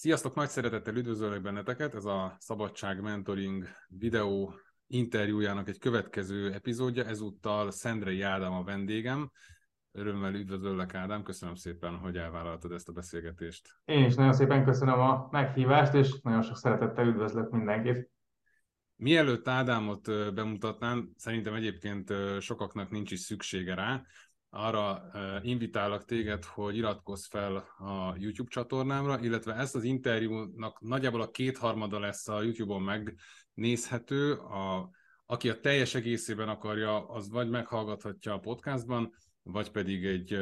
Sziasztok, nagy szeretettel üdvözöllek benneteket, ez a Szabadság Mentoring videó interjújának egy következő epizódja, ezúttal Szendrei Ádám a vendégem. Örömmel üdvözöllek Ádám, köszönöm szépen, hogy elvállaltad ezt a beszélgetést. Én is nagyon szépen köszönöm a meghívást, és nagyon sok szeretettel üdvözlök mindenkit. Mielőtt Ádámot bemutatnám, szerintem egyébként sokaknak nincs is szüksége rá, arra invitálok téged, hogy iratkozz fel a YouTube csatornámra, illetve ezt az interjúnak nagyjából a kétharmada lesz a YouTube-on megnézhető. A, aki a teljes egészében akarja, az vagy meghallgathatja a podcastban, vagy pedig egy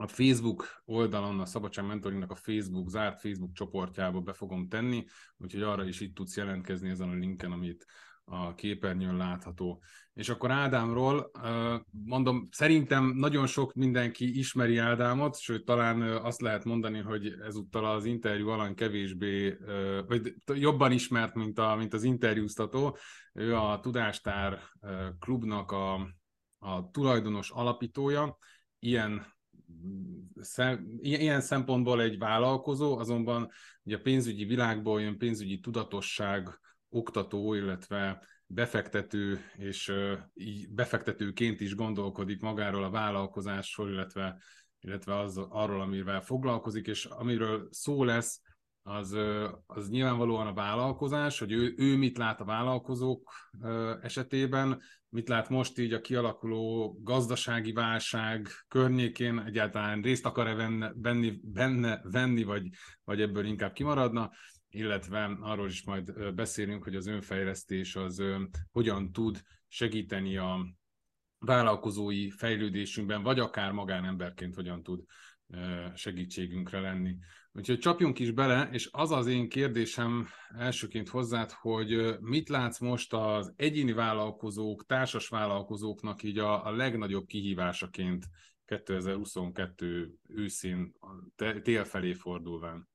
a Facebook oldalon, a Szabadság Mentoringnak a Facebook, zárt Facebook csoportjába be fogom tenni, úgyhogy arra is itt tudsz jelentkezni ezen a linken, amit a képernyőn látható. És akkor Ádámról, mondom, szerintem nagyon sok mindenki ismeri Ádámot, sőt, talán azt lehet mondani, hogy ezúttal az interjú alany kevésbé, vagy jobban ismert, mint, a, mint az interjúztató. Ő a Tudástár klubnak a, a tulajdonos alapítója, ilyen ilyen szempontból egy vállalkozó, azonban ugye a pénzügyi világból jön pénzügyi tudatosság, oktató, illetve befektető, és befektetőként is gondolkodik magáról a vállalkozásról, illetve, illetve az, arról, amivel foglalkozik, és amiről szó lesz, az, az nyilvánvalóan a vállalkozás, hogy ő, ő mit lát a vállalkozók esetében, mit lát most így a kialakuló gazdasági válság környékén, egyáltalán részt akar-e venni, benne venni, vagy, vagy ebből inkább kimaradna, illetve arról is majd beszélünk, hogy az önfejlesztés az hogyan tud segíteni a vállalkozói fejlődésünkben, vagy akár magánemberként hogyan tud segítségünkre lenni. Úgyhogy csapjunk is bele, és az az én kérdésem elsőként hozzád, hogy mit látsz most az egyéni vállalkozók, társas vállalkozóknak így a, a legnagyobb kihívásaként 2022 őszén tél felé fordulván?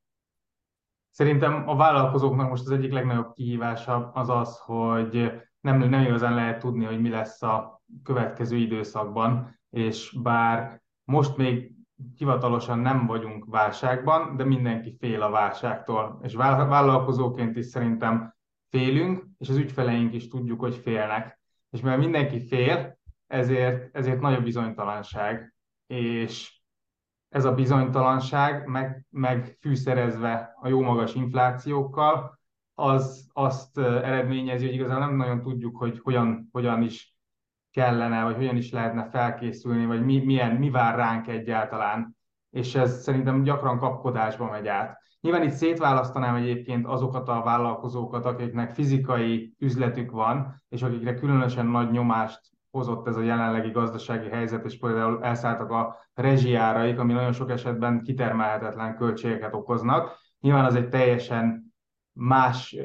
Szerintem a vállalkozóknak most az egyik legnagyobb kihívása az az, hogy nem, nem igazán lehet tudni, hogy mi lesz a következő időszakban, és bár most még hivatalosan nem vagyunk válságban, de mindenki fél a válságtól, és vállalkozóként is szerintem félünk, és az ügyfeleink is tudjuk, hogy félnek. És mivel mindenki fél, ezért, ezért nagy a bizonytalanság, és ez a bizonytalanság, meg, meg fűszerezve a jó magas inflációkkal, az azt eredményezi, hogy igazán nem nagyon tudjuk, hogy hogyan, hogyan is kellene, vagy hogyan is lehetne felkészülni, vagy mi, milyen, mi vár ránk egyáltalán. És ez szerintem gyakran kapkodásba megy át. Nyilván itt szétválasztanám egyébként azokat a vállalkozókat, akiknek fizikai üzletük van, és akikre különösen nagy nyomást hozott ez a jelenlegi gazdasági helyzet, és például elszálltak a rezsiáraik, ami nagyon sok esetben kitermelhetetlen költségeket okoznak. Nyilván az egy teljesen más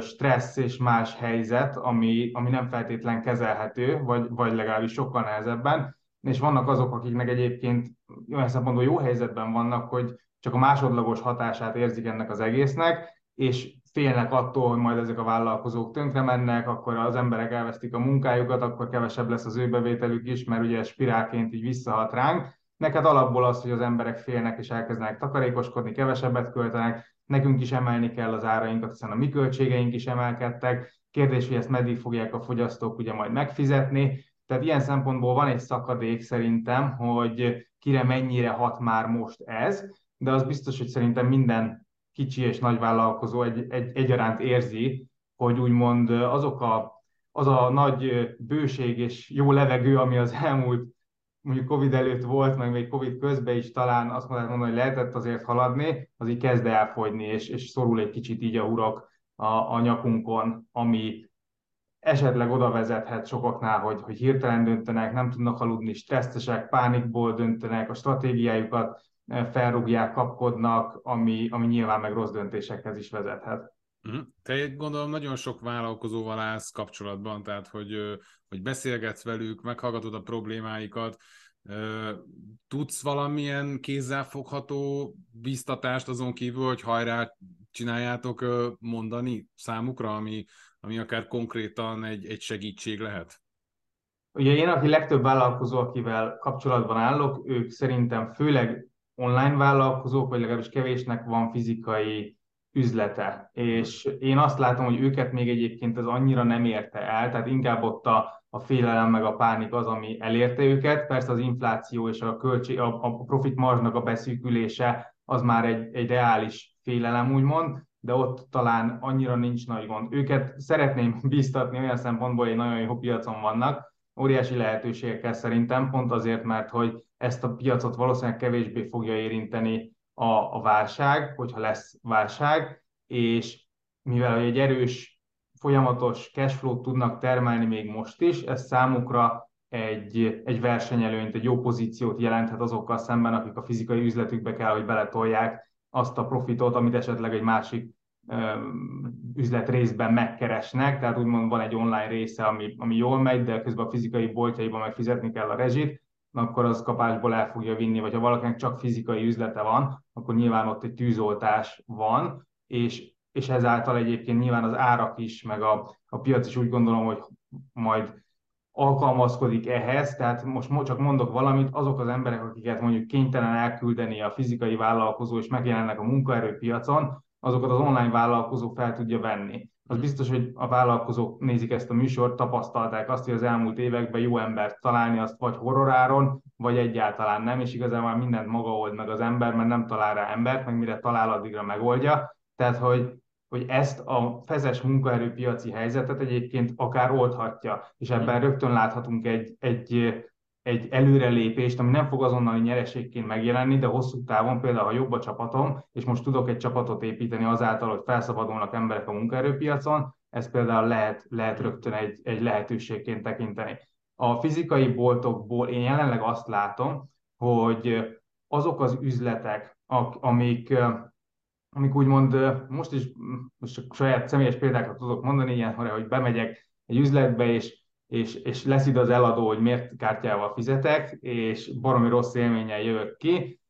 stressz és más helyzet, ami, ami nem feltétlen kezelhető, vagy, vagy legalábbis sokkal nehezebben, és vannak azok, akiknek egyébként olyan szempontból jó helyzetben vannak, hogy csak a másodlagos hatását érzik ennek az egésznek, és félnek attól, hogy majd ezek a vállalkozók tönkre mennek, akkor az emberek elvesztik a munkájukat, akkor kevesebb lesz az ő bevételük is, mert ugye spirálként így visszahat ránk. Neked alapból az, hogy az emberek félnek és elkezdenek takarékoskodni, kevesebbet költenek, nekünk is emelni kell az árainkat, hiszen a mi költségeink is emelkedtek. Kérdés, hogy ezt meddig fogják a fogyasztók ugye majd megfizetni. Tehát ilyen szempontból van egy szakadék szerintem, hogy kire mennyire hat már most ez, de az biztos, hogy szerintem minden kicsi és nagy vállalkozó egy, egy, egyaránt érzi, hogy úgymond azok a, az a nagy bőség és jó levegő, ami az elmúlt mondjuk Covid előtt volt, meg még Covid közben is talán azt mondják mondani, hogy lehetett azért haladni, az így kezd elfogyni, és, és szorul egy kicsit így a urak a, a nyakunkon, ami esetleg oda vezethet sokaknál, hogy, hogy hirtelen döntenek, nem tudnak aludni, stresszesek, pánikból döntenek, a stratégiájukat felrúgják, kapkodnak, ami, ami nyilván meg rossz döntésekhez is vezethet. Mhm. Te gondolom nagyon sok vállalkozóval állsz kapcsolatban, tehát hogy, hogy beszélgetsz velük, meghallgatod a problémáikat, tudsz valamilyen kézzelfogható biztatást azon kívül, hogy hajrá csináljátok mondani számukra, ami, ami akár konkrétan egy, egy segítség lehet? Ugye én, aki legtöbb vállalkozó, akivel kapcsolatban állok, ők szerintem főleg online vállalkozók, vagy legalábbis kevésnek van fizikai üzlete. És én azt látom, hogy őket még egyébként ez annyira nem érte el, tehát inkább ott a, a félelem meg a pánik az, ami elérte őket. Persze az infláció és a, költség, a, a profit marzsnak a beszűkülése az már egy, egy reális félelem, úgymond, de ott talán annyira nincs nagy gond. Őket szeretném biztatni olyan szempontból, hogy nagyon jó piacon vannak, óriási lehetőségekkel szerintem, pont azért, mert hogy ezt a piacot valószínűleg kevésbé fogja érinteni a, a válság, hogyha lesz válság, és mivel egy erős, folyamatos cashflow tudnak termelni még most is, ez számukra egy, egy versenyelőnyt, egy jó pozíciót jelenthet azokkal szemben, akik a fizikai üzletükbe kell, hogy beletolják azt a profitot, amit esetleg egy másik üzlet részben megkeresnek, tehát úgymond van egy online része, ami, ami jól megy, de közben a fizikai boltjaiban meg fizetni kell a rezsit, akkor az kapásból el fogja vinni, vagy ha valakinek csak fizikai üzlete van, akkor nyilván ott egy tűzoltás van, és, és ezáltal egyébként nyilván az árak is, meg a, a piac is úgy gondolom, hogy majd alkalmazkodik ehhez, tehát most csak mondok valamit, azok az emberek, akiket mondjuk kénytelen elküldeni a fizikai vállalkozó, és megjelennek a munkaerőpiacon, azokat az online vállalkozó fel tudja venni. Az biztos, hogy a vállalkozók nézik ezt a műsort, tapasztalták azt, hogy az elmúlt években jó embert találni, azt vagy horroráron, vagy egyáltalán nem, és igazából már mindent maga old meg az ember, mert nem talál rá embert, meg mire talál, addigra megoldja. Tehát, hogy hogy ezt a fezes munkaerőpiaci helyzetet egyébként akár oldhatja, és ebben rögtön láthatunk egy, egy, egy előrelépést, ami nem fog azonnali nyereségként megjelenni, de hosszú távon például, ha jobb a csapatom, és most tudok egy csapatot építeni azáltal, hogy felszabadulnak emberek a munkaerőpiacon, ez például lehet, lehet rögtön egy, egy lehetőségként tekinteni. A fizikai boltokból én jelenleg azt látom, hogy azok az üzletek, amik amik úgymond most is, most csak saját személyes példákat tudok mondani, ilyen, hogy bemegyek egy üzletbe, és, és, és lesz ide az eladó, hogy miért kártyával fizetek, és baromi rossz élménnyel jövök ki.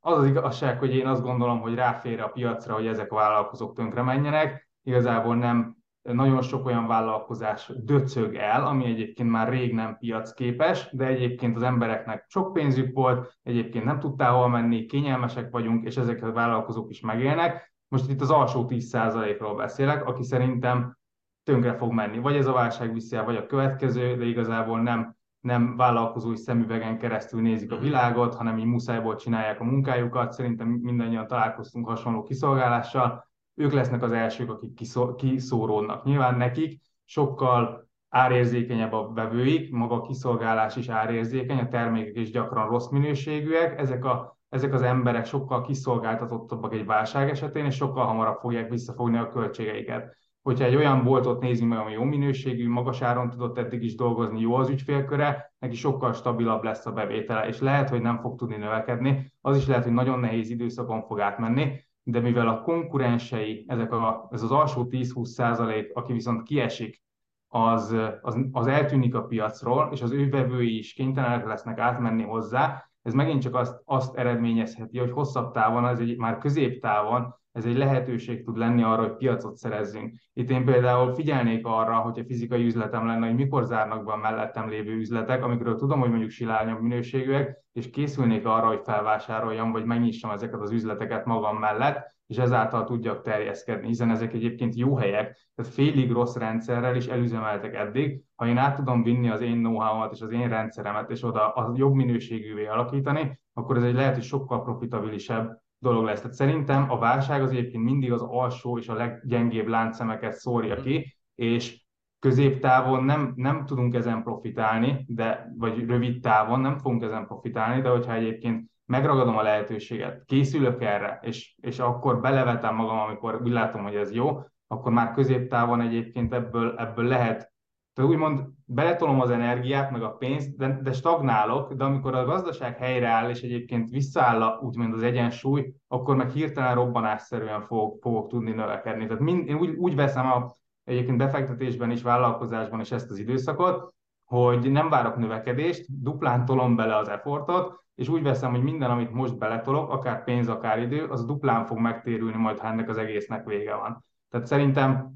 Az az igazság, hogy én azt gondolom, hogy ráfér a piacra, hogy ezek a vállalkozók tönkre menjenek. Igazából nem nagyon sok olyan vállalkozás döcög el, ami egyébként már rég nem piacképes, de egyébként az embereknek sok pénzük volt, egyébként nem tudtál hol menni, kényelmesek vagyunk, és ezek a vállalkozók is megélnek. Most itt az alsó 10%-ról beszélek, aki szerintem tönkre fog menni. Vagy ez a válság viszi el, vagy a következő, de igazából nem, nem vállalkozói szemüvegen keresztül nézik a világot, hanem így muszájból csinálják a munkájukat. Szerintem mindannyian találkoztunk hasonló kiszolgálással ők lesznek az elsők, akik kiszóródnak. Nyilván nekik sokkal árérzékenyebb a vevőik, maga a kiszolgálás is árérzékeny, a termékek is gyakran rossz minőségűek, ezek, a, ezek az emberek sokkal kiszolgáltatottabbak egy válság esetén, és sokkal hamarabb fogják visszafogni a költségeiket. Hogyha egy olyan boltot nézünk meg, ami jó minőségű, magas áron tudott eddig is dolgozni, jó az ügyfélköre, neki sokkal stabilabb lesz a bevétele, és lehet, hogy nem fog tudni növekedni, az is lehet, hogy nagyon nehéz időszakon fog átmenni, de mivel a konkurensei, ezek a, ez az alsó 10-20 százalék, aki viszont kiesik, az, az, az eltűnik a piacról, és az ő vevői is kénytelenek lesznek átmenni hozzá, ez megint csak azt, azt eredményezheti, hogy hosszabb távon, ez egy, már középtávon ez egy lehetőség tud lenni arra, hogy piacot szerezzünk. Itt én például figyelnék arra, hogyha fizikai üzletem lenne, hogy mikor zárnak be a mellettem lévő üzletek, amikről tudom, hogy mondjuk silányabb minőségűek, és készülnék arra, hogy felvásároljam, vagy megnyissam ezeket az üzleteket magam mellett, és ezáltal tudjak terjeszkedni, hiszen ezek egyébként jó helyek, tehát félig rossz rendszerrel is elüzemeltek eddig. Ha én át tudom vinni az én know és az én rendszeremet, és oda a jobb minőségűvé alakítani, akkor ez egy lehet, hogy sokkal profitabilisebb dolog lesz. Tehát szerintem a válság az egyébként mindig az alsó és a leggyengébb láncszemeket szórja ki, és középtávon nem, nem tudunk ezen profitálni, de, vagy rövid távon nem fogunk ezen profitálni, de hogyha egyébként megragadom a lehetőséget, készülök erre, és, és akkor belevetem magam, amikor úgy látom, hogy ez jó, akkor már középtávon egyébként ebből, ebből lehet tehát úgymond beletolom az energiát, meg a pénzt, de, de stagnálok, de amikor a gazdaság helyreáll, és egyébként visszaáll a, úgymond az egyensúly, akkor meg hirtelen robbanásszerűen fogok, fogok tudni növekedni. Tehát mind, én úgy, úgy veszem a, egyébként befektetésben is, vállalkozásban is ezt az időszakot, hogy nem várok növekedést, duplán tolom bele az effortot, és úgy veszem, hogy minden, amit most beletolok, akár pénz, akár idő, az duplán fog megtérülni majd, ha ennek az egésznek vége van. Tehát szerintem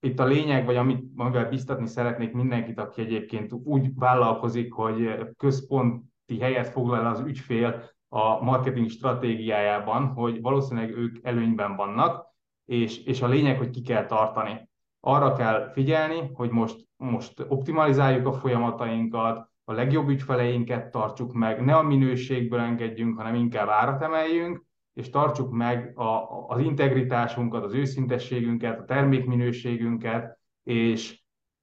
itt a lényeg, vagy amit, amivel biztatni szeretnék mindenkit, aki egyébként úgy vállalkozik, hogy központi helyet foglal az ügyfél a marketing stratégiájában, hogy valószínűleg ők előnyben vannak, és, és a lényeg, hogy ki kell tartani. Arra kell figyelni, hogy most, most optimalizáljuk a folyamatainkat, a legjobb ügyfeleinket tartsuk meg, ne a minőségből engedjünk, hanem inkább árat emeljünk, és tartsuk meg a, az integritásunkat, az őszintességünket, a termékminőségünket, és,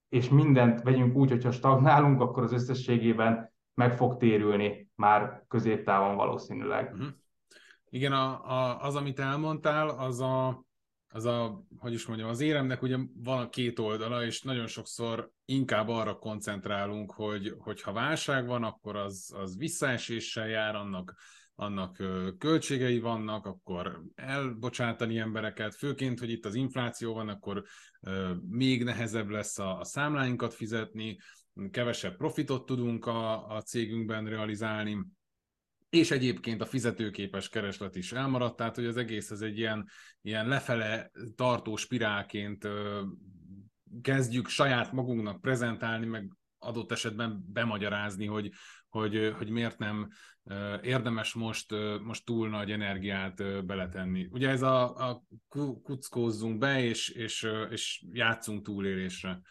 és mindent vegyünk úgy, hogyha stagnálunk, akkor az összességében meg fog térülni már középtávon valószínűleg. Uh-huh. Igen, a, a, az, amit elmondtál, az a, az a, hogy is mondjam, az éremnek ugye van a két oldala, és nagyon sokszor inkább arra koncentrálunk, hogy, hogy ha válság van, akkor az, az visszaeséssel jár, annak, annak költségei vannak, akkor elbocsátani embereket, főként, hogy itt az infláció van, akkor még nehezebb lesz a, a számláinkat fizetni, kevesebb profitot tudunk a, a cégünkben realizálni, és egyébként a fizetőképes kereslet is elmaradt, tehát hogy az egész ez egy ilyen, ilyen lefele tartó spirálként kezdjük saját magunknak prezentálni, meg adott esetben bemagyarázni, hogy, hogy, hogy miért nem érdemes most, most túl nagy energiát beletenni. Ugye ez a, a kuckózzunk be, és, és, és játszunk túlélésre.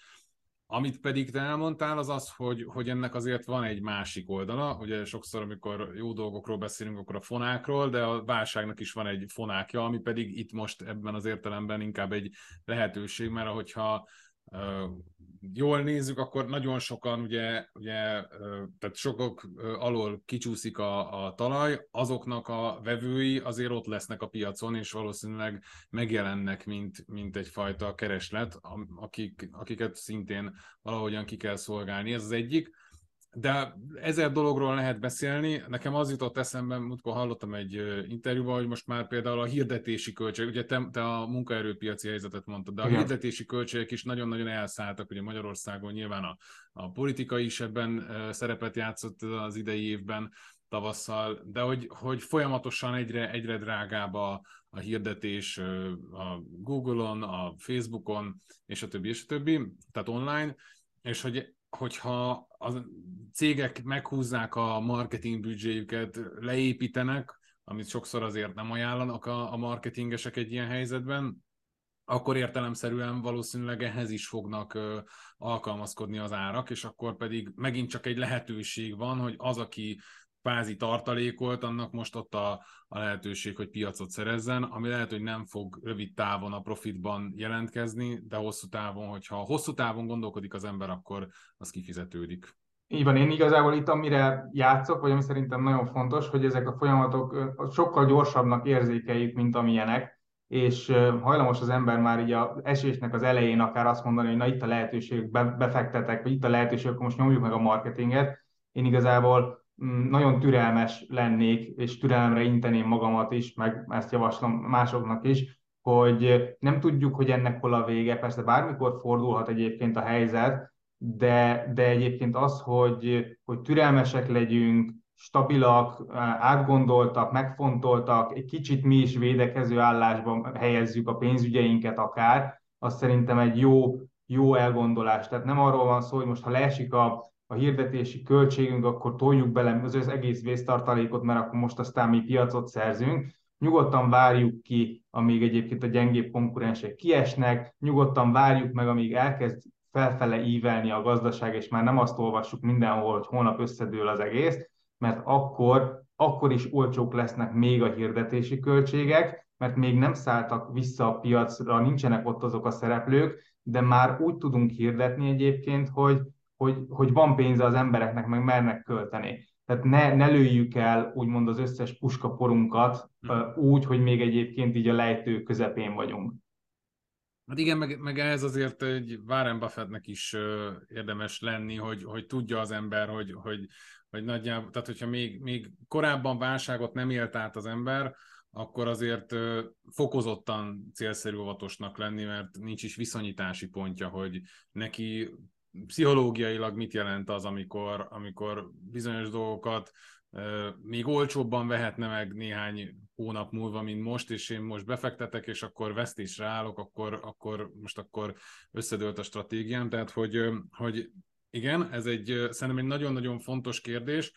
Amit pedig te elmondtál, az az, hogy, hogy ennek azért van egy másik oldala. Ugye sokszor, amikor jó dolgokról beszélünk, akkor a fonákról, de a válságnak is van egy fonákja, ami pedig itt most ebben az értelemben inkább egy lehetőség, mert ahogyha jól nézzük, akkor nagyon sokan ugye, ugye tehát sokak alól kicsúszik a, a talaj, azoknak a vevői azért ott lesznek a piacon, és valószínűleg megjelennek, mint, mint egyfajta kereslet, akik, akiket szintén valahogyan ki kell szolgálni. Ez az egyik de ezer dologról lehet beszélni. Nekem az jutott eszembe, múltkor hallottam egy interjúban, hogy most már például a hirdetési költség, ugye te, te a munkaerőpiaci helyzetet mondtad, de a Igen. hirdetési költségek is nagyon-nagyon elszálltak, ugye Magyarországon nyilván a, a politika is ebben szerepet játszott az idei évben, tavasszal, de hogy, hogy folyamatosan egyre, egyre drágább a, a hirdetés a Google-on, a Facebookon, és a többi, és a többi, tehát online, és hogy hogyha a cégek meghúzzák a marketing büdzséjüket, leépítenek, amit sokszor azért nem ajánlanak a, marketingesek egy ilyen helyzetben, akkor értelemszerűen valószínűleg ehhez is fognak alkalmazkodni az árak, és akkor pedig megint csak egy lehetőség van, hogy az, aki kvázi tartalékolt, annak most ott a, a lehetőség, hogy piacot szerezzen, ami lehet, hogy nem fog rövid távon a profitban jelentkezni, de hosszú távon, hogyha hosszú távon gondolkodik az ember, akkor az kifizetődik. Így van, én igazából itt amire játszok, vagy ami szerintem nagyon fontos, hogy ezek a folyamatok sokkal gyorsabbnak érzékeljük, mint amilyenek, és hajlamos az ember már így az esésnek az elején akár azt mondani, hogy na itt a lehetőség, befektetek, vagy itt a lehetőség, akkor most nyomjuk meg a marketinget. Én igazából Mm, nagyon türelmes lennék, és türelemre inteném magamat is, meg ezt javaslom másoknak is, hogy nem tudjuk, hogy ennek hol a vége, persze bármikor fordulhat egyébként a helyzet, de, de egyébként az, hogy, hogy türelmesek legyünk, stabilak, átgondoltak, megfontoltak, egy kicsit mi is védekező állásban helyezzük a pénzügyeinket akár, az szerintem egy jó, jó elgondolás. Tehát nem arról van szó, hogy most ha leesik a, a hirdetési költségünk, akkor toljuk bele az egész vésztartalékot, mert akkor most aztán mi piacot szerzünk. Nyugodtan várjuk ki, amíg egyébként a gyengébb konkurensek kiesnek, nyugodtan várjuk meg, amíg elkezd felfele ívelni a gazdaság, és már nem azt olvassuk mindenhol, hogy holnap összedől az egész, mert akkor, akkor is olcsók lesznek még a hirdetési költségek, mert még nem szálltak vissza a piacra, nincsenek ott azok a szereplők, de már úgy tudunk hirdetni egyébként, hogy hogy, hogy van pénze az embereknek, meg mernek költeni. Tehát ne, ne lőjük el úgymond az összes puskaporunkat uh, úgy, hogy még egyébként így a lejtő közepén vagyunk. Hát igen, meg, meg ez azért egy Warren Buffettnek is uh, érdemes lenni, hogy, hogy tudja az ember, hogy, hogy, hogy nagyjából, tehát hogyha még, még korábban válságot nem élt át az ember, akkor azért uh, fokozottan célszerű óvatosnak lenni, mert nincs is viszonyítási pontja, hogy neki pszichológiailag mit jelent az, amikor, amikor bizonyos dolgokat még olcsóbban vehetne meg néhány hónap múlva, mint most, és én most befektetek, és akkor vesztésre állok, akkor, akkor most akkor összedőlt a stratégiám. Tehát, hogy, hogy igen, ez egy szerintem egy nagyon-nagyon fontos kérdés,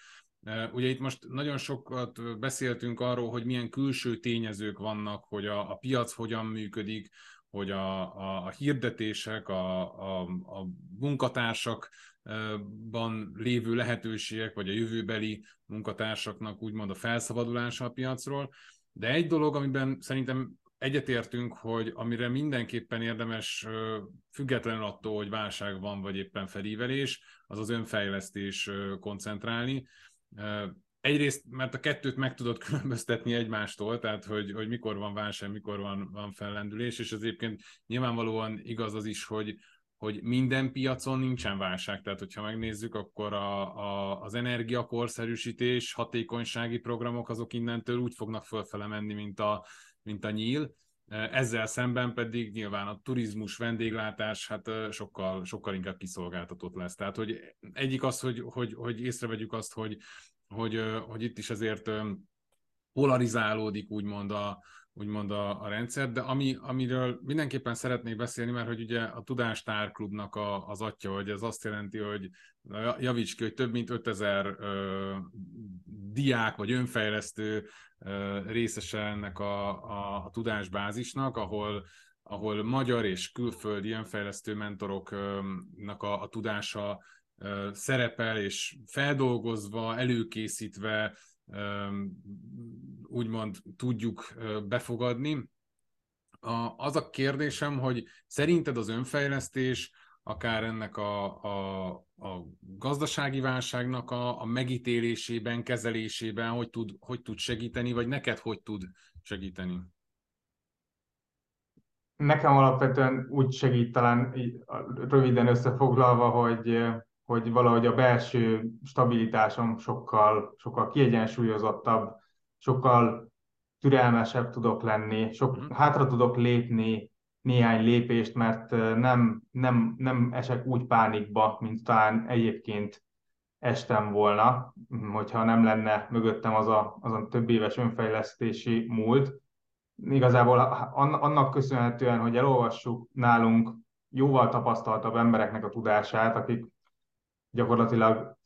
Ugye itt most nagyon sokat beszéltünk arról, hogy milyen külső tényezők vannak, hogy a, a piac hogyan működik, hogy a, a, a hirdetések, a, a, a munkatársakban lévő lehetőségek, vagy a jövőbeli munkatársaknak úgymond a felszabadulása a piacról. De egy dolog, amiben szerintem egyetértünk, hogy amire mindenképpen érdemes, függetlenül attól, hogy válság van, vagy éppen felívelés, az az önfejlesztés koncentrálni. Egyrészt, mert a kettőt meg tudod különböztetni egymástól, tehát hogy, hogy mikor van válság, mikor van, van fellendülés, és az egyébként nyilvánvalóan igaz az is, hogy, hogy minden piacon nincsen válság. Tehát, hogyha megnézzük, akkor a, a, az energiakorszerűsítés, hatékonysági programok, azok innentől úgy fognak fölfele menni, mint a, mint a nyíl. Ezzel szemben pedig nyilván a turizmus, vendéglátás hát sokkal, sokkal inkább kiszolgáltatott lesz. Tehát, hogy egyik az, hogy, hogy, hogy észrevegyük azt, hogy, hogy, hogy itt is azért polarizálódik úgymond a, úgymond a, a rendszer, de ami, amiről mindenképpen szeretnék beszélni, mert hogy ugye a Tudástárklubnak a, az atya, hogy ez azt jelenti, hogy javíts ki, hogy több mint 5000 ö, diák vagy önfejlesztő ö, részese ennek a, a, a tudásbázisnak, ahol ahol magyar és külföldi önfejlesztő mentoroknak a, a tudása szerepel, és feldolgozva, előkészítve úgymond tudjuk befogadni. Az a kérdésem, hogy szerinted az önfejlesztés, akár ennek a, a, a gazdasági válságnak a, a megítélésében, kezelésében, hogy tud, hogy tud segíteni, vagy neked hogy tud segíteni? Nekem alapvetően úgy segít talán röviden összefoglalva, hogy hogy valahogy a belső stabilitásom sokkal, sokkal kiegyensúlyozottabb, sokkal türelmesebb tudok lenni, sok, mm. hátra tudok lépni néhány lépést, mert nem, nem, nem esek úgy pánikba, mint talán egyébként estem volna, hogyha nem lenne mögöttem az a, az a több éves önfejlesztési múlt. Igazából annak köszönhetően, hogy elolvassuk nálunk jóval tapasztaltabb embereknek a tudását, akik gyakorlatilag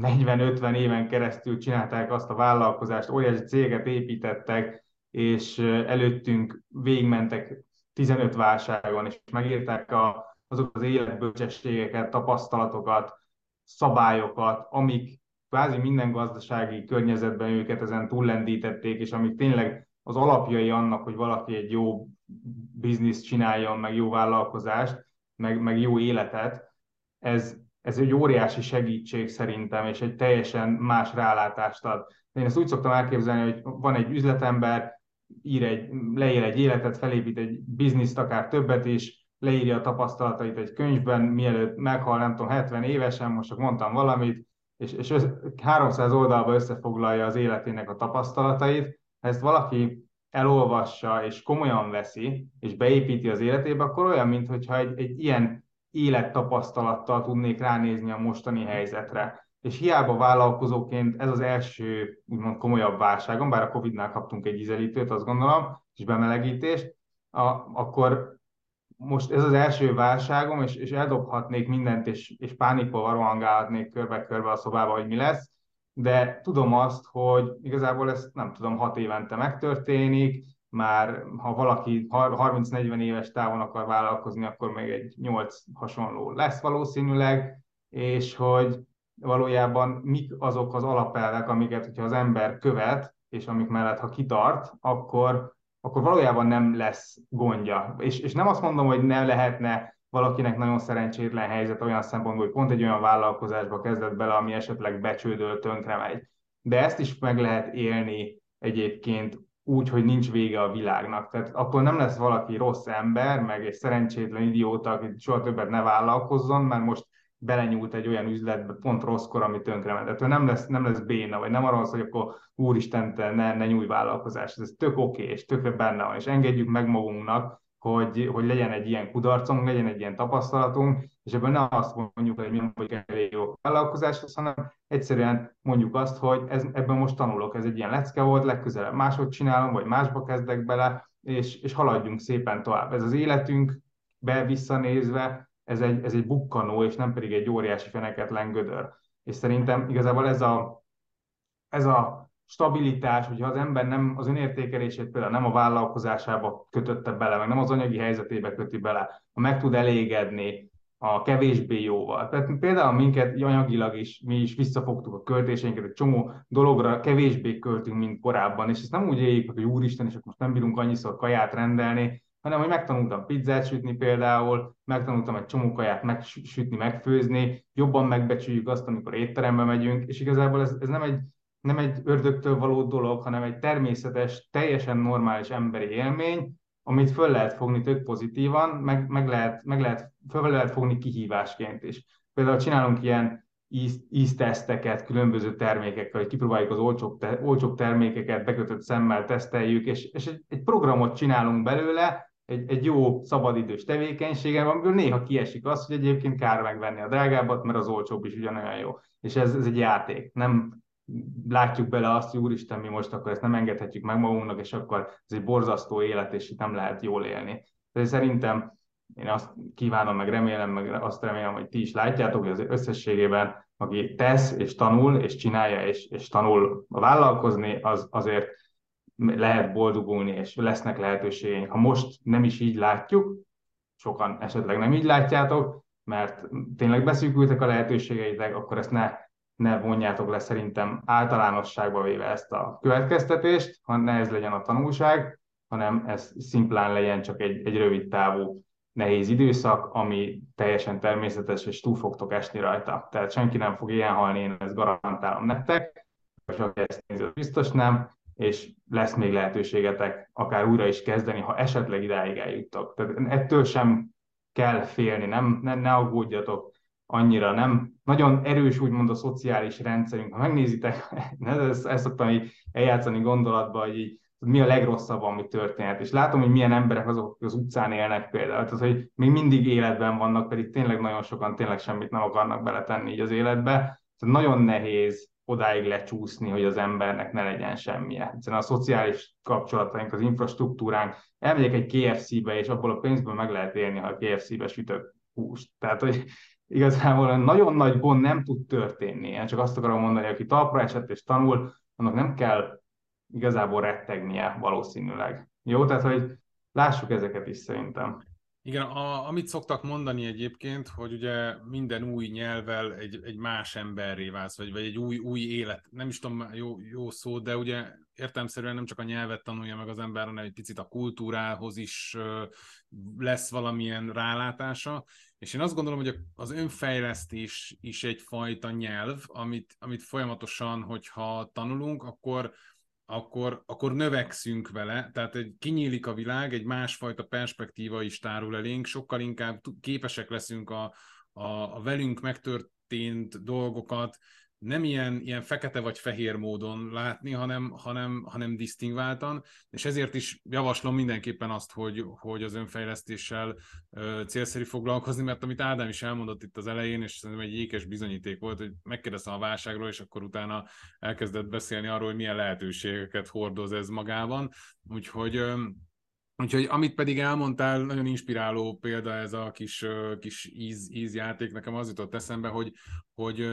40-50 éven keresztül csinálták azt a vállalkozást, óriási céget építettek, és előttünk végigmentek 15 válságon, és megírták a, azok az életbölcsességeket, tapasztalatokat, szabályokat, amik kvázi minden gazdasági környezetben őket ezen túllendítették, és amik tényleg az alapjai annak, hogy valaki egy jó bizniszt csináljon, meg jó vállalkozást, meg, meg jó életet, ez, ez egy óriási segítség szerintem, és egy teljesen más rálátást ad. Én ezt úgy szoktam elképzelni, hogy van egy üzletember, ír egy, leír egy életet, felépít egy bizniszt, akár többet is, leírja a tapasztalatait egy könyvben, mielőtt meghal, nem tudom, 70 évesen, most csak mondtam valamit, és, és 300 oldalba összefoglalja az életének a tapasztalatait. Ha ezt valaki elolvassa és komolyan veszi, és beépíti az életébe, akkor olyan, mintha egy, egy ilyen élettapasztalattal tudnék ránézni a mostani helyzetre. És hiába vállalkozóként ez az első úgymond komolyabb válságom, bár a Covid-nál kaptunk egy ízelítőt, azt gondolom, és bemelegítést, a, akkor most ez az első válságom, és, és eldobhatnék mindent, és, és pánikba rohangálhatnék körbe-körbe a szobába, hogy mi lesz, de tudom azt, hogy igazából ez nem tudom, hat évente megtörténik, már ha valaki 30-40 éves távon akar vállalkozni, akkor még egy 8 hasonló lesz valószínűleg, és hogy valójában mik azok az alapelvek, amiket, hogyha az ember követ, és amik mellett, ha kitart, akkor, akkor valójában nem lesz gondja. És, és nem azt mondom, hogy ne lehetne valakinek nagyon szerencsétlen helyzet olyan szempontból, hogy pont egy olyan vállalkozásba kezdett bele, ami esetleg becsődöl, tönkre megy. De ezt is meg lehet élni egyébként úgy, hogy nincs vége a világnak. Tehát attól nem lesz valaki rossz ember, meg egy szerencsétlen idióta, aki soha többet ne vállalkozzon, mert most belenyúlt egy olyan üzletbe pont rosszkor, ami tönkrement. Tehát nem lesz, nem lesz béna, vagy nem arról hogy akkor úristen, te ne, ne nyújj vállalkozás. Ez tök oké, és tökre benne van, és engedjük meg magunknak, hogy, hogy legyen egy ilyen kudarcunk, legyen egy ilyen tapasztalatunk, és ebben nem azt mondjuk, hogy mi nem vagyunk elég jó vállalkozáshoz, hanem egyszerűen mondjuk azt, hogy ez, ebben most tanulok, ez egy ilyen lecke volt, legközelebb máshogy csinálom, vagy másba kezdek bele, és, és haladjunk szépen tovább. Ez az életünk be visszanézve, ez egy, ez egy bukkanó, és nem pedig egy óriási feneketlen gödör. És szerintem igazából ez a, ez a stabilitás, hogyha az ember nem az önértékelését például nem a vállalkozásába kötötte bele, meg nem az anyagi helyzetébe köti bele, ha meg tud elégedni a kevésbé jóval. Tehát például minket anyagilag is, mi is visszafogtuk a költéseinket, egy csomó dologra kevésbé költünk, mint korábban, és ezt nem úgy éljük, hogy úristen, és akkor most nem bírunk annyiszor kaját rendelni, hanem hogy megtanultam pizzát sütni például, megtanultam egy csomó kaját megsütni, megfőzni, jobban megbecsüljük azt, amikor étterembe megyünk, és igazából ez, ez nem, egy, nem egy ördögtől való dolog, hanem egy természetes, teljesen normális emberi élmény, amit föl lehet fogni tök pozitívan, meg, meg, lehet, meg lehet, föl lehet fogni kihívásként is. Például csinálunk ilyen ízteszteket különböző termékekkel, hogy kipróbáljuk az olcsóbb, te, olcsóbb termékeket, bekötött szemmel teszteljük, és, és egy, egy programot csinálunk belőle, egy, egy jó szabadidős tevékenysége, amiből néha kiesik az, hogy egyébként kár megvenni a drágábbat, mert az olcsóbb is ugyanolyan jó. És ez, ez egy játék. Nem látjuk bele azt, hogy úristen, mi most akkor ezt nem engedhetjük meg magunknak, és akkor ez egy borzasztó élet, és itt nem lehet jól élni. De szerintem én azt kívánom, meg remélem, meg azt remélem, hogy ti is látjátok, hogy az összességében, aki tesz, és tanul, és csinálja, és, és tanul vállalkozni, az azért lehet boldogulni, és lesznek lehetőségeink. Ha most nem is így látjuk, sokan esetleg nem így látjátok, mert tényleg beszűkültek a lehetőségeitek, akkor ezt ne, ne vonjátok le szerintem általánosságba véve ezt a következtetést, ha ne ez legyen a tanulság, hanem ez szimplán legyen csak egy, egy rövid távú nehéz időszak, ami teljesen természetes, és túl fogtok esni rajta. Tehát senki nem fog ilyen halni, én ezt garantálom nektek, és aki ezt nézi, biztos nem, és lesz még lehetőségetek akár újra is kezdeni, ha esetleg idáig eljuttok. Tehát ettől sem kell félni, nem, ne, ne aggódjatok annyira, nem nagyon erős úgymond a szociális rendszerünk. Ha megnézitek, ezt, ezt szoktam így eljátszani gondolatba, hogy így, mi a legrosszabb, ami történhet. És látom, hogy milyen emberek azok, akik az utcán élnek például. Tehát, hogy még mindig életben vannak, pedig tényleg nagyon sokan tényleg semmit nem akarnak beletenni így az életbe. Tehát nagyon nehéz odáig lecsúszni, hogy az embernek ne legyen semmije. Hiszen a szociális kapcsolataink, az infrastruktúránk, elmegyek egy KFC-be, és abból a pénzből meg lehet élni, ha a KFC-be sütök húst. Tehát, hogy igazából nagyon nagy gond nem tud történni. Én csak azt akarom mondani, aki talpra esett és tanul, annak nem kell igazából rettegnie valószínűleg. Jó, tehát, hogy lássuk ezeket is szerintem. Igen, a, amit szoktak mondani egyébként, hogy ugye minden új nyelvvel egy, egy más emberré válsz, vagy, vagy egy új, új élet, nem is tudom jó, jó szó, de ugye értelmszerűen nem csak a nyelvet tanulja meg az ember, hanem egy picit a kultúrához is lesz valamilyen rálátása, és én azt gondolom, hogy az önfejlesztés is egyfajta nyelv, amit, amit folyamatosan, hogyha tanulunk, akkor akkor, akkor növekszünk vele, tehát egy, kinyílik a világ, egy másfajta perspektíva is tárul elénk, sokkal inkább képesek leszünk a, a, a velünk megtörtént dolgokat nem ilyen, ilyen fekete vagy fehér módon látni, hanem, hanem, hanem disztingváltan, és ezért is javaslom mindenképpen azt, hogy, hogy az önfejlesztéssel ö, célszerű foglalkozni, mert amit Ádám is elmondott itt az elején, és szerintem egy ékes bizonyíték volt, hogy megkérdeztem a válságról, és akkor utána elkezdett beszélni arról, hogy milyen lehetőségeket hordoz ez magában, úgyhogy ö, Úgyhogy amit pedig elmondtál, nagyon inspiráló példa ez a kis, kis íz, ízjáték. Nekem az jutott eszembe, hogy, hogy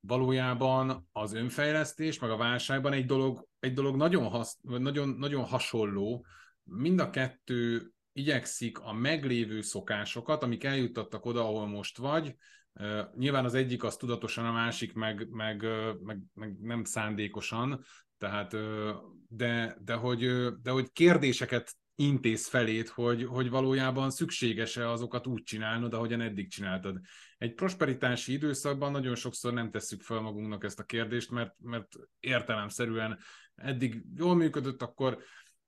valójában az önfejlesztés, meg a válságban egy dolog, egy dolog nagyon, hasz, nagyon, nagyon hasonló. Mind a kettő igyekszik a meglévő szokásokat, amik eljuttattak oda, ahol most vagy, Nyilván az egyik az tudatosan, a másik meg, meg, meg, meg nem szándékosan, tehát, de, de, hogy, de hogy kérdéseket intéz felét, hogy, hogy valójában szükséges-e azokat úgy csinálnod, ahogyan eddig csináltad. Egy prosperitási időszakban nagyon sokszor nem tesszük fel magunknak ezt a kérdést, mert, mert értelemszerűen eddig jól működött, akkor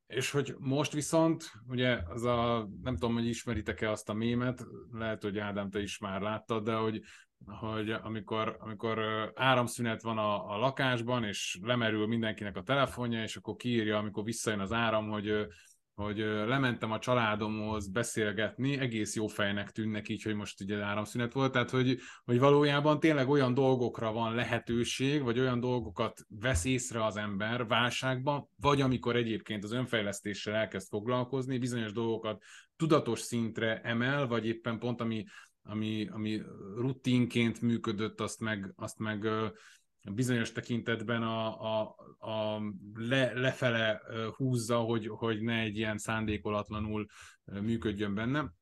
és hogy most viszont, ugye az a, nem tudom, hogy ismeritek-e azt a mémet, lehet, hogy Ádám, te is már láttad, de hogy, hogy amikor, amikor áramszünet van a, a lakásban, és lemerül mindenkinek a telefonja, és akkor kiírja, amikor visszajön az áram, hogy hogy lementem a családomhoz beszélgetni, egész jó fejnek tűnnek így, hogy most ugye áramszünet volt, tehát hogy, hogy valójában tényleg olyan dolgokra van lehetőség, vagy olyan dolgokat vesz észre az ember válságban, vagy amikor egyébként az önfejlesztéssel elkezd foglalkozni, bizonyos dolgokat tudatos szintre emel, vagy éppen pont ami, ami, ami rutinként működött, azt meg, azt meg bizonyos tekintetben a, a, a le, lefele húzza, hogy, hogy ne egy ilyen szándékolatlanul működjön benne.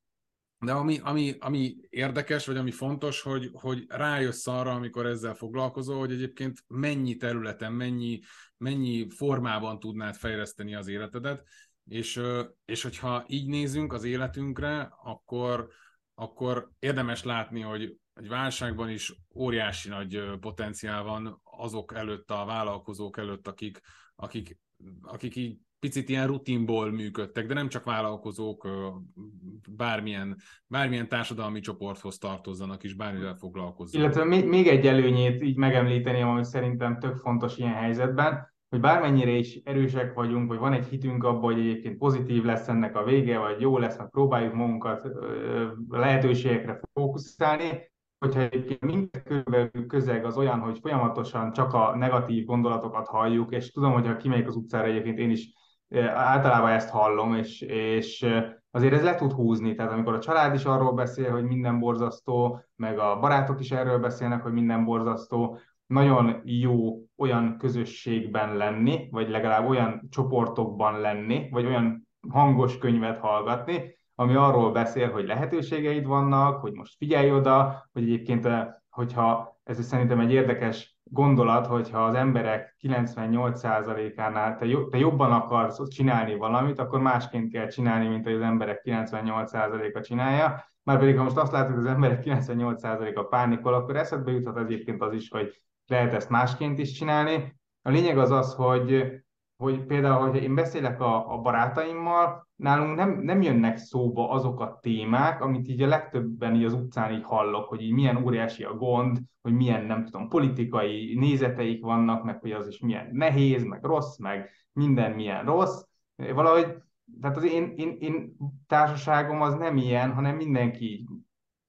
De ami, ami, ami érdekes, vagy ami fontos, hogy, hogy rájössz arra, amikor ezzel foglalkozol, hogy egyébként mennyi területen, mennyi, mennyi formában tudnád fejleszteni az életedet, és, és hogyha így nézünk az életünkre, akkor, akkor érdemes látni, hogy egy válságban is óriási nagy potenciál van azok előtt, a vállalkozók előtt, akik, akik, akik így picit ilyen rutinból működtek, de nem csak vállalkozók, bármilyen, bármilyen társadalmi csoporthoz tartozzanak is, bármivel foglalkozzanak. Illetve még, egy előnyét így megemlíteni, ami szerintem tök fontos ilyen helyzetben, hogy bármennyire is erősek vagyunk, vagy van egy hitünk abban, hogy egyébként pozitív lesz ennek a vége, vagy jó lesz, meg próbáljuk magunkat lehetőségekre fókuszálni, hogyha egyébként minden körülbelül közeg az olyan, hogy folyamatosan csak a negatív gondolatokat halljuk, és tudom, hogy ha kimegyek az utcára, egyébként én is általában ezt hallom, és, és azért ez le tud húzni, tehát amikor a család is arról beszél, hogy minden borzasztó, meg a barátok is erről beszélnek, hogy minden borzasztó, nagyon jó olyan közösségben lenni, vagy legalább olyan csoportokban lenni, vagy olyan hangos könyvet hallgatni, ami arról beszél, hogy lehetőségeid vannak, hogy most figyelj oda, hogy egyébként, hogyha ez szerintem egy érdekes gondolat, hogyha az emberek 98%-ánál te, te jobban akarsz csinálni valamit, akkor másként kell csinálni, mint hogy az emberek 98%-a csinálja. Már pedig, ha most azt látod, hogy az emberek 98%-a pánikol, akkor eszedbe juthat egyébként az is, hogy lehet ezt másként is csinálni. A lényeg az az, hogy, hogy például, hogyha én beszélek a, a barátaimmal, nálunk nem, nem jönnek szóba azok a témák, amit így a legtöbben így az utcán így hallok, hogy így milyen óriási a gond, hogy milyen, nem tudom, politikai nézeteik vannak, meg hogy az is milyen nehéz, meg rossz, meg minden milyen rossz. Valahogy, tehát az én, én, én társaságom az nem ilyen, hanem mindenki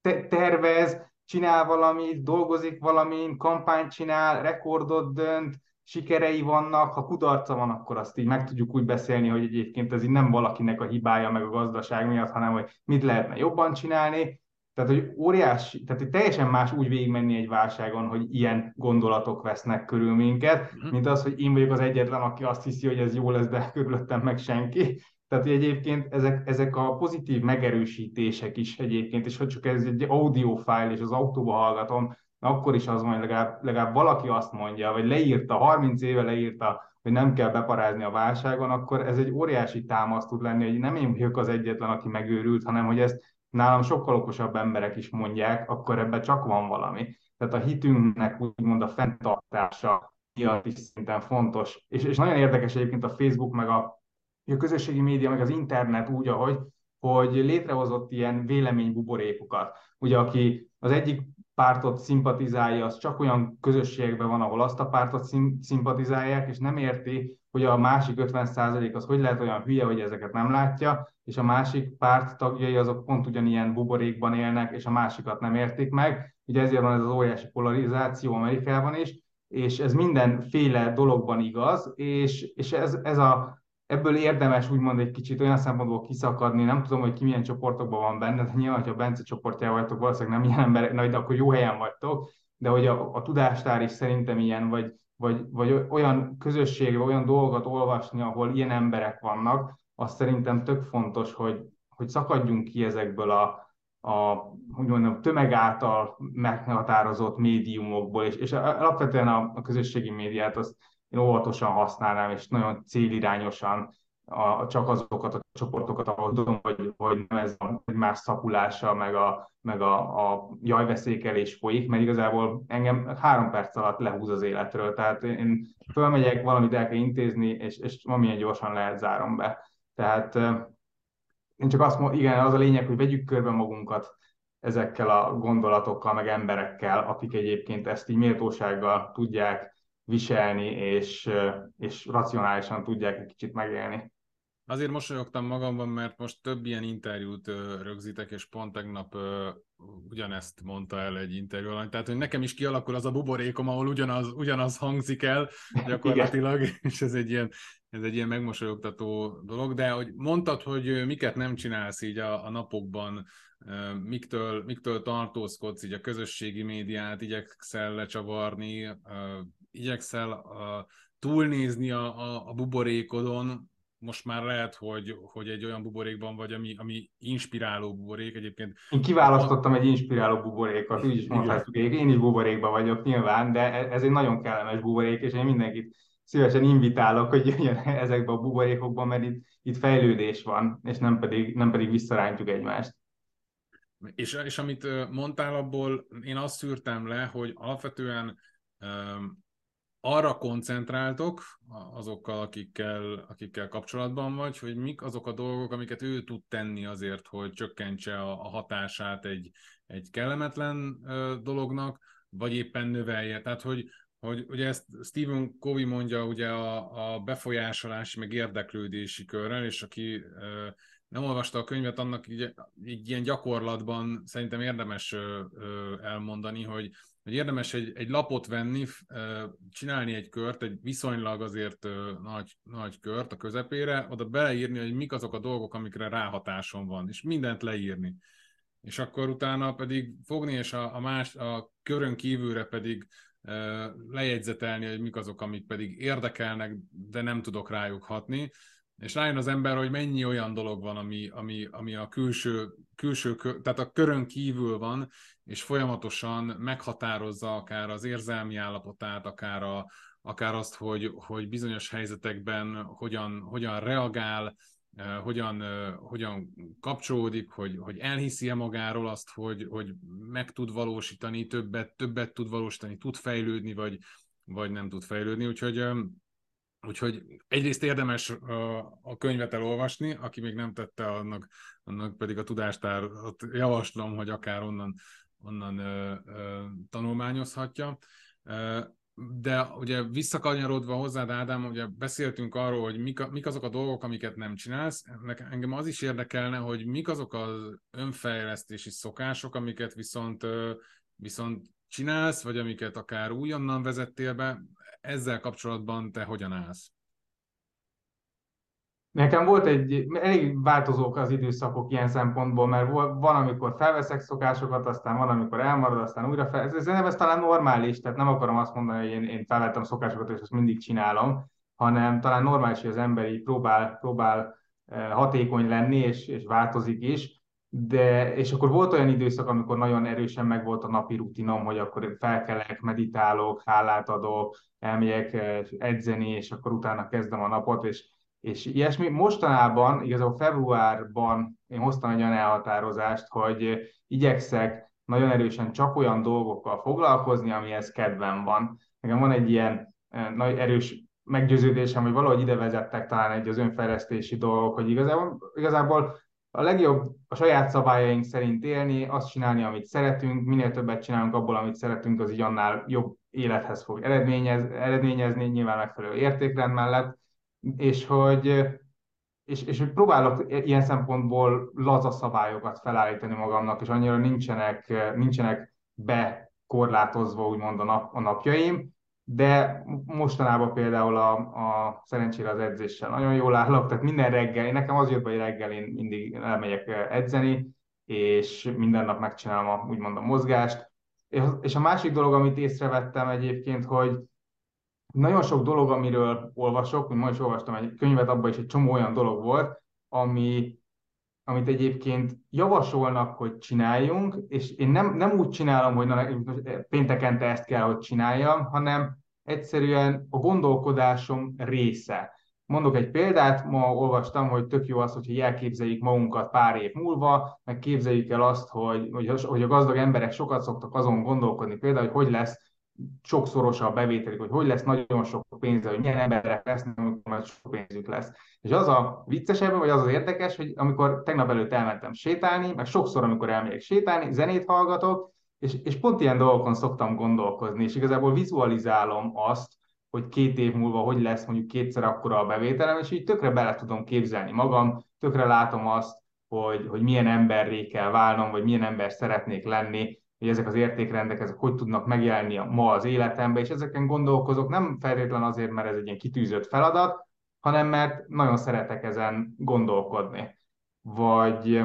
te- tervez, csinál valamit, dolgozik valamin, kampányt csinál, rekordot dönt, sikerei vannak, ha kudarca van, akkor azt így meg tudjuk úgy beszélni, hogy egyébként ez így nem valakinek a hibája meg a gazdaság miatt, hanem hogy mit lehetne jobban csinálni. Tehát, hogy óriási, tehát hogy teljesen más úgy végigmenni egy válságon, hogy ilyen gondolatok vesznek körül minket, mhm. mint az, hogy én vagyok az egyetlen, aki azt hiszi, hogy ez jó lesz, de körülöttem meg senki. Tehát hogy egyébként ezek, ezek a pozitív megerősítések is egyébként, és hogy csak ez egy audio file, és az autóba hallgatom, akkor is az van, hogy legalább, legalább valaki azt mondja, vagy leírta, 30 éve leírta, hogy nem kell beparázni a válságon, akkor ez egy óriási támaszt tud lenni, hogy nem én vagyok az egyetlen, aki megőrült, hanem hogy ezt nálam sokkal okosabb emberek is mondják, akkor ebben csak van valami. Tehát a hitünknek úgymond a fenntartása miatt is szerintem fontos. És, és nagyon érdekes egyébként a Facebook, meg a, a közösségi média, meg az internet úgy, ahogy, hogy létrehozott ilyen véleménybuborékokat. Ugye aki az egyik pártot szimpatizálja, az csak olyan közösségekben van, ahol azt a pártot szimpatizálják, és nem érti, hogy a másik 50% az hogy lehet olyan hülye, hogy ezeket nem látja, és a másik párt tagjai azok pont ugyanilyen buborékban élnek, és a másikat nem értik meg. Ugye ezért van ez az óriási polarizáció Amerikában is, és ez mindenféle dologban igaz, és, és ez, ez a ebből érdemes úgymond egy kicsit olyan szempontból kiszakadni, nem tudom, hogy ki milyen csoportokban van benne, de nyilván, ha Bence csoportjában vagytok, valószínűleg nem ilyen ember, de akkor jó helyen vagytok, de hogy a, a tudástár is szerintem ilyen, vagy, vagy, vagy olyan közösségbe, olyan dolgokat olvasni, ahol ilyen emberek vannak, az szerintem tök fontos, hogy, hogy szakadjunk ki ezekből a, a hogy mondjam, tömeg által meghatározott médiumokból, és, és alapvetően a, a közösségi médiát azt én óvatosan használnám, és nagyon célirányosan a, csak azokat a csoportokat, ahol tudom, hogy, hogy nem ez a más szapulása, meg a, meg a, a jajveszékelés folyik, mert igazából engem három perc alatt lehúz az életről. Tehát én fölmegyek, valamit el kell intézni, és, és amilyen gyorsan lehet zárom be. Tehát én csak azt mondom, igen, az a lényeg, hogy vegyük körbe magunkat ezekkel a gondolatokkal, meg emberekkel, akik egyébként ezt így méltósággal tudják viselni, és, és racionálisan tudják egy kicsit megélni. Azért mosolyogtam magamban, mert most több ilyen interjút rögzítek, és pont tegnap ugyanezt mondta el egy interjú alany. Tehát, hogy nekem is kialakul az a buborékom, ahol ugyanaz, ugyanaz hangzik el gyakorlatilag, és ez egy ilyen, ez egy ilyen megmosolyogtató dolog, de hogy mondtad, hogy miket nem csinálsz így a, a napokban, miktől, miktől tartózkodsz így a közösségi médiát, igyekszel lecsavarni, igyekszel a, túlnézni a, a, a buborékodon, most már lehet, hogy, hogy egy olyan buborékban vagy, ami, ami inspiráló buborék egyébként. Én kiválasztottam egy inspiráló buborékot, úgy is mondhatjuk, én is buborékban vagyok nyilván, de e- ez egy nagyon kellemes buborék, és én mindenkit szívesen invitálok, hogy jöjjön ezekbe a buborékokba, mert itt, itt fejlődés van, és nem pedig, nem pedig visszarántjuk egymást. És, és amit mondtál abból, én azt szűrtem le, hogy alapvetően um, arra koncentráltok azokkal, akikkel, akikkel kapcsolatban vagy, hogy mik azok a dolgok, amiket ő tud tenni azért, hogy csökkentse a, a hatását egy, egy kellemetlen ö, dolognak, vagy éppen növelje. Tehát, hogy, hogy ugye ezt Stephen Covey mondja ugye a, a befolyásolási, meg érdeklődési körrel, és aki ö, nem olvasta a könyvet, annak így, így ilyen gyakorlatban szerintem érdemes ö, ö, elmondani, hogy hogy érdemes egy, egy lapot venni, csinálni egy kört, egy viszonylag azért nagy, nagy kört a közepére, oda beleírni, hogy mik azok a dolgok, amikre ráhatásom van, és mindent leírni. És akkor utána pedig fogni, és a, a más, a körön kívülre pedig lejegyzetelni, hogy mik azok, amik pedig érdekelnek, de nem tudok rájuk hatni, és rájön az ember, hogy mennyi olyan dolog van, ami, ami, ami a külső, külső, tehát a körön kívül van, és folyamatosan meghatározza akár az érzelmi állapotát, akár, a, akár azt, hogy, hogy bizonyos helyzetekben hogyan, hogyan reagál, eh, hogyan, eh, hogyan kapcsolódik, hogy, hogy elhiszi-e magáról azt, hogy, hogy meg tud valósítani többet, többet tud valósítani, tud fejlődni, vagy, vagy nem tud fejlődni. Úgyhogy eh, Úgyhogy egyrészt érdemes a, könyvet elolvasni, aki még nem tette, annak, annak pedig a tudástárat javaslom, hogy akár onnan, onnan ö, ö, tanulmányozhatja. De ugye visszakanyarodva hozzád, Ádám, ugye beszéltünk arról, hogy mik, mik azok a dolgok, amiket nem csinálsz. Engem az is érdekelne, hogy mik azok az önfejlesztési szokások, amiket viszont, viszont csinálsz, vagy amiket akár újonnan vezettél be ezzel kapcsolatban te hogyan állsz? Nekem volt egy, elég változók az időszakok ilyen szempontból, mert van, amikor felveszek szokásokat, aztán van, amikor elmarad, aztán újra fel. Ez, ez talán normális, tehát nem akarom azt mondani, hogy én, én felvettem szokásokat, és azt mindig csinálom, hanem talán normális, hogy az ember így próbál, próbál eh, hatékony lenni, és, és változik is de, és akkor volt olyan időszak, amikor nagyon erősen megvolt a napi rutinom, hogy akkor felkelek, meditálok, hálát adok, elmegyek eh, edzeni, és akkor utána kezdem a napot, és, és ilyesmi. Mostanában, igazából februárban én hoztam egy olyan elhatározást, hogy igyekszek nagyon erősen csak olyan dolgokkal foglalkozni, amihez kedvem van. Nekem van egy ilyen nagy erős meggyőződésem, hogy valahogy ide vezettek talán egy az önfejlesztési dolgok, hogy igazából, igazából a legjobb a saját szabályaink szerint élni, azt csinálni, amit szeretünk, minél többet csinálunk abból, amit szeretünk, az így annál jobb élethez fog eredményez, eredményezni, nyilván megfelelő értékrend mellett, és hogy, és, és hogy próbálok ilyen szempontból laza szabályokat felállítani magamnak, és annyira nincsenek, nincsenek bekorlátozva úgymond a, nap, a napjaim, de mostanában például a, a szerencsére az edzéssel nagyon jól állok, tehát minden reggel, én nekem az jött hogy reggel én mindig elmegyek edzeni, és minden nap megcsinálom a, úgymond a mozgást. És a másik dolog, amit észrevettem egyébként, hogy nagyon sok dolog, amiről olvasok, mint ma is olvastam egy könyvet, abban is egy csomó olyan dolog volt, ami, amit egyébként javasolnak, hogy csináljunk, és én nem, nem úgy csinálom, hogy na, péntekente ezt kell, hogy csináljam, hanem egyszerűen a gondolkodásom része. Mondok egy példát, ma olvastam, hogy tök jó az, hogyha elképzeljük magunkat pár év múlva, meg képzeljük el azt, hogy, hogy, hogy a gazdag emberek sokat szoktak azon gondolkodni, például, hogy hogy lesz sokszorosa a bevételük, hogy hogy lesz nagyon sok pénze, hogy milyen emberek lesznek, amikor majd sok pénzük lesz. És az a viccesebb, vagy az az érdekes, hogy amikor tegnap előtt elmentem sétálni, meg sokszor, amikor elmegyek sétálni, zenét hallgatok, és, és pont ilyen dolgokon szoktam gondolkozni, és igazából vizualizálom azt, hogy két év múlva hogy lesz mondjuk kétszer akkora a bevételem, és így tökre bele tudom képzelni magam, tökre látom azt, hogy, hogy milyen emberré kell válnom, vagy milyen ember szeretnék lenni, hogy ezek az értékrendek, ezek hogy tudnak megjelenni ma az életemben, és ezeken gondolkozok nem feltétlen azért, mert ez egy ilyen kitűzött feladat, hanem mert nagyon szeretek ezen gondolkodni. Vagy,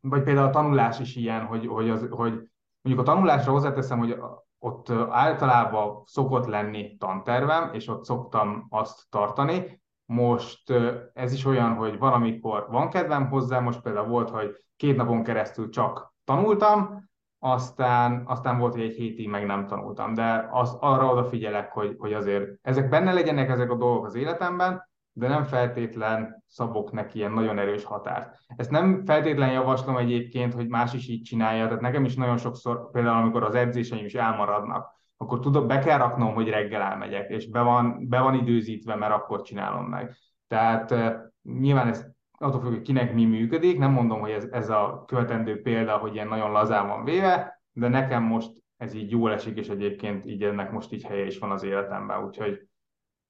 vagy például a tanulás is ilyen, hogy, hogy, az, hogy mondjuk a tanulásra hozzáteszem, hogy ott általában szokott lenni tantervem, és ott szoktam azt tartani. Most ez is olyan, hogy van, amikor van kedvem hozzá, most például volt, hogy két napon keresztül csak tanultam, aztán, aztán volt, hogy egy hétig meg nem tanultam, de az, arra odafigyelek, hogy, hogy azért ezek benne legyenek ezek a dolgok az életemben, de nem feltétlen szabok neki ilyen nagyon erős határt. Ezt nem feltétlen javaslom egyébként, hogy más is így csinálja, tehát nekem is nagyon sokszor, például amikor az edzéseim is elmaradnak, akkor tudom, be kell raknom, hogy reggel elmegyek, és be van, be van időzítve, mert akkor csinálom meg. Tehát uh, nyilván ez attól függ, hogy kinek mi működik, nem mondom, hogy ez, ez a követendő példa, hogy ilyen nagyon lazán van véve, de nekem most ez így jól esik, és egyébként így ennek most így helye is van az életemben, úgyhogy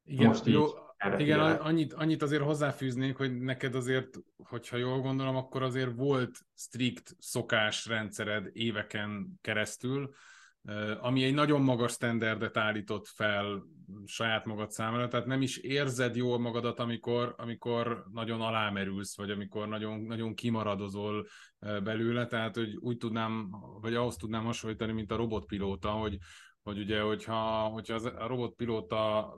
Igen, most így... Jó Igen, annyit, annyit azért hozzáfűznék, hogy neked azért, hogyha jól gondolom, akkor azért volt strikt szokásrendszered éveken keresztül, ami egy nagyon magas standardet állított fel saját magad számára, tehát nem is érzed jól magadat, amikor, amikor nagyon alámerülsz, vagy amikor nagyon, nagyon kimaradozol belőle, tehát hogy úgy tudnám, vagy ahhoz tudnám hasonlítani, mint a robotpilóta, hogy, hogy ugye, hogyha, hogyha az, a robotpilóta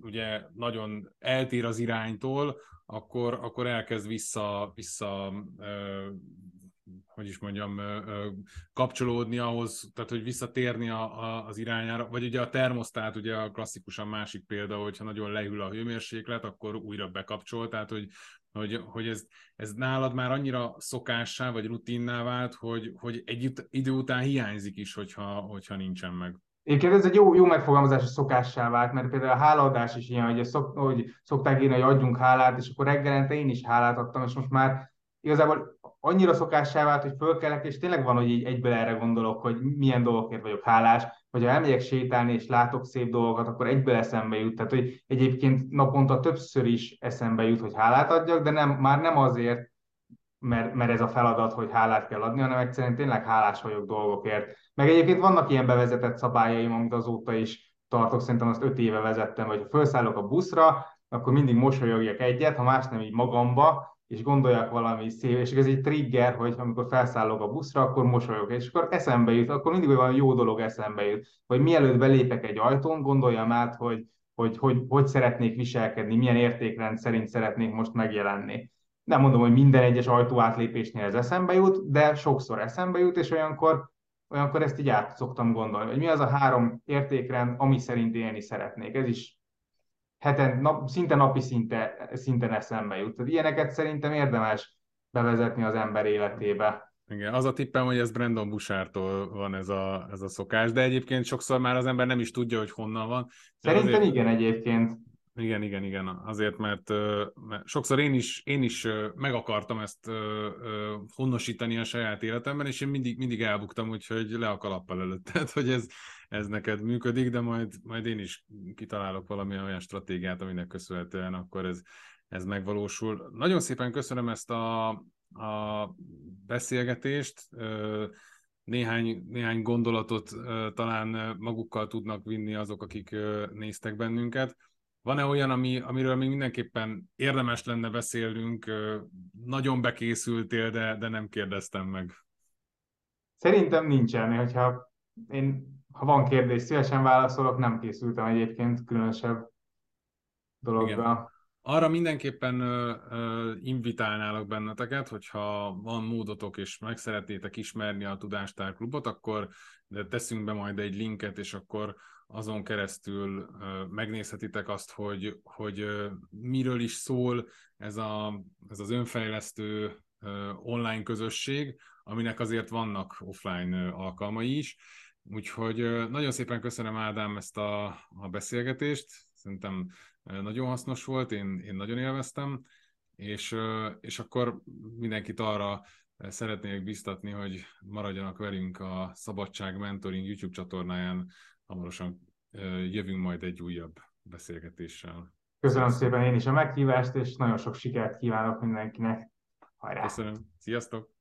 ugye nagyon eltér az iránytól, akkor, akkor elkezd vissza, vissza ö, hogy is mondjam, kapcsolódni ahhoz, tehát hogy visszatérni a, a, az irányára, vagy ugye a termosztát, ugye a klasszikusan másik példa, hogyha nagyon leül a hőmérséklet, akkor újra bekapcsol, tehát hogy, hogy, hogy ez, ez nálad már annyira szokássá vagy rutinná vált, hogy, hogy egy idő után hiányzik is, hogyha, hogyha nincsen meg. Egyébként ez egy jó, jó megfogalmazás, hogy szokássá vált, mert például a hálaadás is ilyen, hogy, szok, hogy szokták írni, hogy adjunk hálát, és akkor reggelente én is hálát adtam, és most már igazából annyira szokássá vált, hogy fölkelek, és tényleg van, hogy így egyből erre gondolok, hogy milyen dolgokért vagyok hálás, vagy ha elmegyek sétálni és látok szép dolgokat, akkor egyből eszembe jut. Tehát, hogy egyébként naponta többször is eszembe jut, hogy hálát adjak, de nem, már nem azért, mert, mert ez a feladat, hogy hálát kell adni, hanem egyszerűen tényleg hálás vagyok dolgokért. Meg egyébként vannak ilyen bevezetett szabályaim, amit azóta is tartok, szerintem azt öt éve vezettem, hogy ha felszállok a buszra, akkor mindig mosolyogjak egyet, ha más nem így magamba, és gondoljak valami szép, és ez egy trigger, hogy amikor felszállok a buszra, akkor mosolyog, és akkor eszembe jut, akkor mindig valami jó dolog eszembe jut, hogy mielőtt belépek egy ajtón, gondoljam át, hogy hogy, hogy hogy szeretnék viselkedni, milyen értékrend szerint szeretnék most megjelenni nem mondom, hogy minden egyes ajtó átlépésnél ez eszembe jut, de sokszor eszembe jut, és olyankor, olyankor ezt így át szoktam gondolni, hogy mi az a három értékrend, ami szerint élni szeretnék. Ez is heten, nap, szinte napi szinte, szinten eszembe jut. Tehát ilyeneket szerintem érdemes bevezetni az ember életébe. Igen, az a tippem, hogy ez Brandon Busártól van ez a, ez a szokás, de egyébként sokszor már az ember nem is tudja, hogy honnan van. Szerintem azért... igen egyébként. Igen, igen, igen. Azért, mert, mert sokszor én is, én is meg akartam ezt honosítani a saját életemben, és én mindig, mindig elbuktam, úgyhogy le a kalappal előtt. Tehát, hogy ez, ez neked működik, de majd, majd én is kitalálok valami olyan stratégiát, aminek köszönhetően akkor ez, ez megvalósul. Nagyon szépen köszönöm ezt a, a beszélgetést. Néhány, néhány gondolatot talán magukkal tudnak vinni azok, akik néztek bennünket van-e olyan, ami, amiről még mindenképpen érdemes lenne beszélnünk? Nagyon bekészültél, de, de nem kérdeztem meg. Szerintem nincsen, hogyha én, ha van kérdés, szívesen válaszolok, nem készültem egyébként különösebb dologgal. Igen. Arra mindenképpen ö, ö, invitálnálok benneteket, hogyha van módotok és meg szeretnétek ismerni a Tudástár klubot, akkor teszünk be majd egy linket, és akkor azon keresztül megnézhetitek azt, hogy, hogy miről is szól ez, a, ez az önfejlesztő online közösség, aminek azért vannak offline alkalmai is. Úgyhogy nagyon szépen köszönöm Ádám ezt a, a beszélgetést, szerintem nagyon hasznos volt, én, én nagyon élveztem, és, és akkor mindenkit arra szeretnék biztatni, hogy maradjanak velünk a Szabadság Mentoring YouTube csatornáján, hamarosan jövünk majd egy újabb beszélgetéssel. Köszönöm szépen én is a meghívást, és nagyon sok sikert kívánok mindenkinek. Hajrá! Köszönöm. Sziasztok!